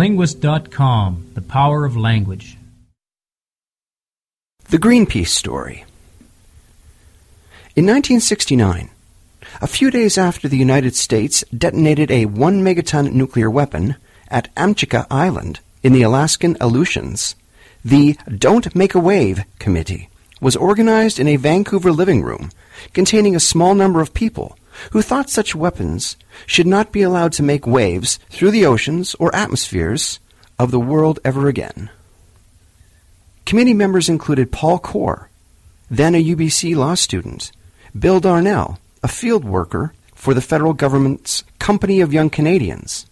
TheLinguist.com The Power of Language. The Greenpeace Story. In 1969, a few days after the United States detonated a one megaton nuclear weapon at Amchitka Island in the Alaskan Aleutians, the Don't Make a Wave Committee was organized in a Vancouver living room containing a small number of people who thought such weapons should not be allowed to make waves through the oceans or atmospheres of the world ever again. Committee members included Paul Coore, then a UBC law student, Bill Darnell, a field worker for the federal government's Company of Young Canadians,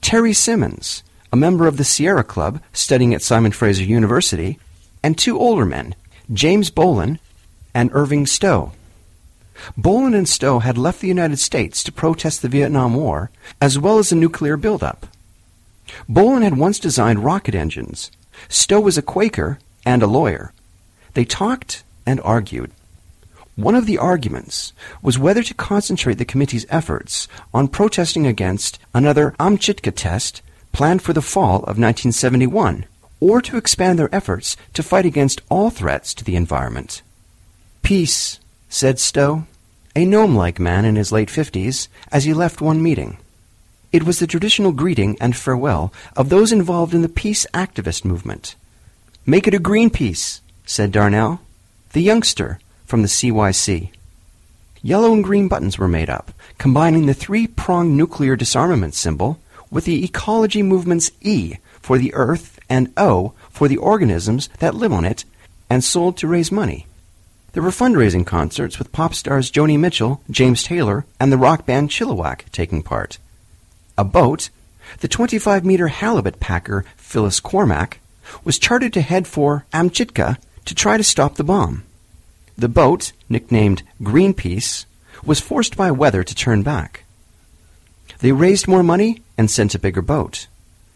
Terry Simmons, a member of the Sierra Club studying at Simon Fraser University, and two older men, James Bohlen and Irving Stowe. Bohlen and Stowe had left the United States to protest the Vietnam War, as well as the nuclear buildup. Bohlen had once designed rocket engines. Stowe was a Quaker and a lawyer. They talked and argued. One of the arguments was whether to concentrate the committee's efforts on protesting against another Amchitka test planned for the fall of 1971, or to expand their efforts to fight against all threats to the environment. Peace, said Stowe, a gnome-like man in his late fifties, as he left one meeting. It was the traditional greeting and farewell of those involved in the peace activist movement. Make it a green peace, said Darnell, the youngster from the CYC. Yellow and green buttons were made up, combining the three-pronged nuclear disarmament symbol with the ecology movement's E for the Earth and O for the organisms that live on it, and sold to raise money. There were fundraising concerts with pop stars Joni Mitchell, James Taylor, and the rock band Chilliwack taking part. A boat, the 25 meter halibut packer Phyllis Cormack, was chartered to head for Amchitka to try to stop the bomb. The boat, nicknamed Greenpeace, was forced by weather to turn back. They raised more money and sent a bigger boat.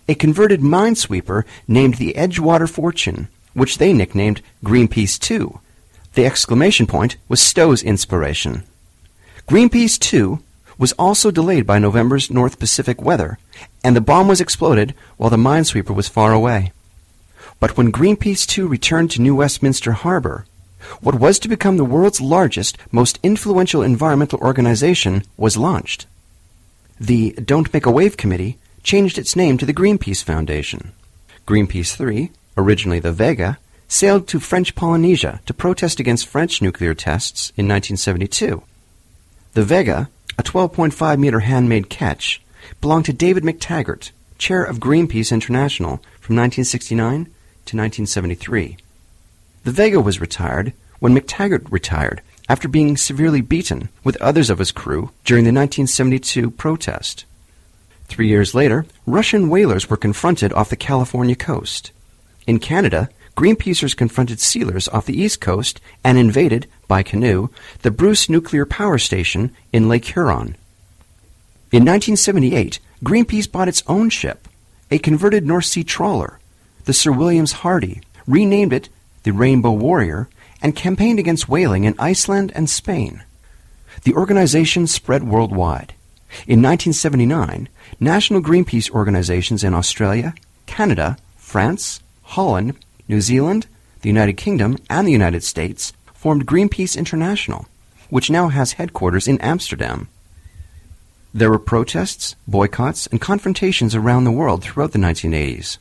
A converted minesweeper named the Edgewater Fortune, which they nicknamed Greenpeace 2, the exclamation point was Stowe's inspiration. Greenpeace 2 was also delayed by November's North Pacific weather, and the bomb was exploded while the minesweeper was far away. But when Greenpeace 2 returned to New Westminster Harbor, what was to become the world's largest, most influential environmental organization was launched. The Don't Make a Wave Committee changed its name to the Greenpeace Foundation. Greenpeace 3, originally the Vega, sailed to French Polynesia to protest against French nuclear tests in 1972. The Vega, a 12.5 meter handmade ketch, belonged to David McTaggart, chair of Greenpeace International from 1969 to 1973. The Vega was retired when McTaggart retired after being severely beaten with others of his crew during the 1972 protest. Three years later, Russian whalers were confronted off the California coast. In Canada, Greenpeacers confronted sealers off the east coast and invaded, by canoe, the Bruce Nuclear Power Station in Lake Huron. In 1978, Greenpeace bought its own ship, a converted North Sea trawler, the Sir Williams Hardy, renamed it the Rainbow Warrior, and campaigned against whaling in Iceland and Spain. The organization spread worldwide. In 1979, national Greenpeace organizations in Australia, Canada, France, Holland, New Zealand, the United Kingdom, and the United States formed Greenpeace International, which now has headquarters in Amsterdam. There were protests, boycotts, and confrontations around the world throughout the 1980s.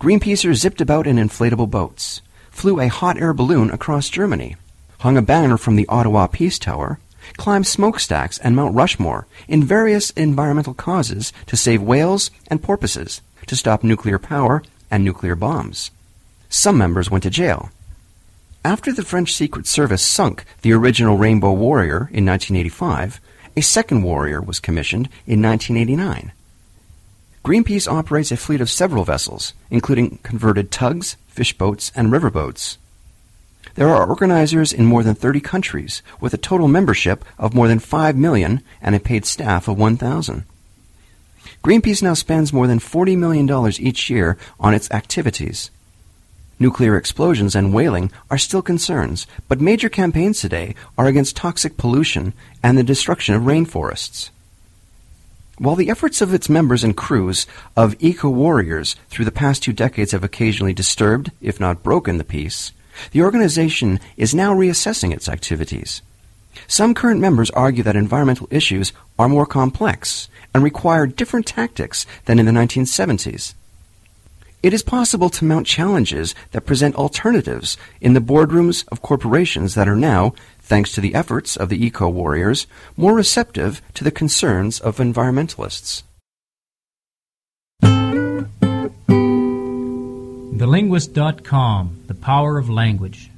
Greenpeacers zipped about in inflatable boats, flew a hot air balloon across Germany, hung a banner from the Ottawa Peace Tower, climbed smokestacks and Mount Rushmore in various environmental causes to save whales and porpoises, to stop nuclear power and nuclear bombs. Some members went to jail. After the French Secret Service sunk the original Rainbow Warrior in 1985, a second Warrior was commissioned in 1989. Greenpeace operates a fleet of several vessels, including converted tugs, fish boats, and riverboats. There are organizers in more than 30 countries, with a total membership of more than 5 million and a paid staff of 1,000. Greenpeace now spends more than $40 million each year on its activities. Nuclear explosions and whaling are still concerns, but major campaigns today are against toxic pollution and the destruction of rainforests. While the efforts of its members and crews of eco warriors through the past two decades have occasionally disturbed, if not broken, the peace, the organization is now reassessing its activities. Some current members argue that environmental issues are more complex and require different tactics than in the 1970s. It is possible to mount challenges that present alternatives in the boardrooms of corporations that are now, thanks to the efforts of the eco warriors, more receptive to the concerns of environmentalists. TheLinguist.com The Power of Language.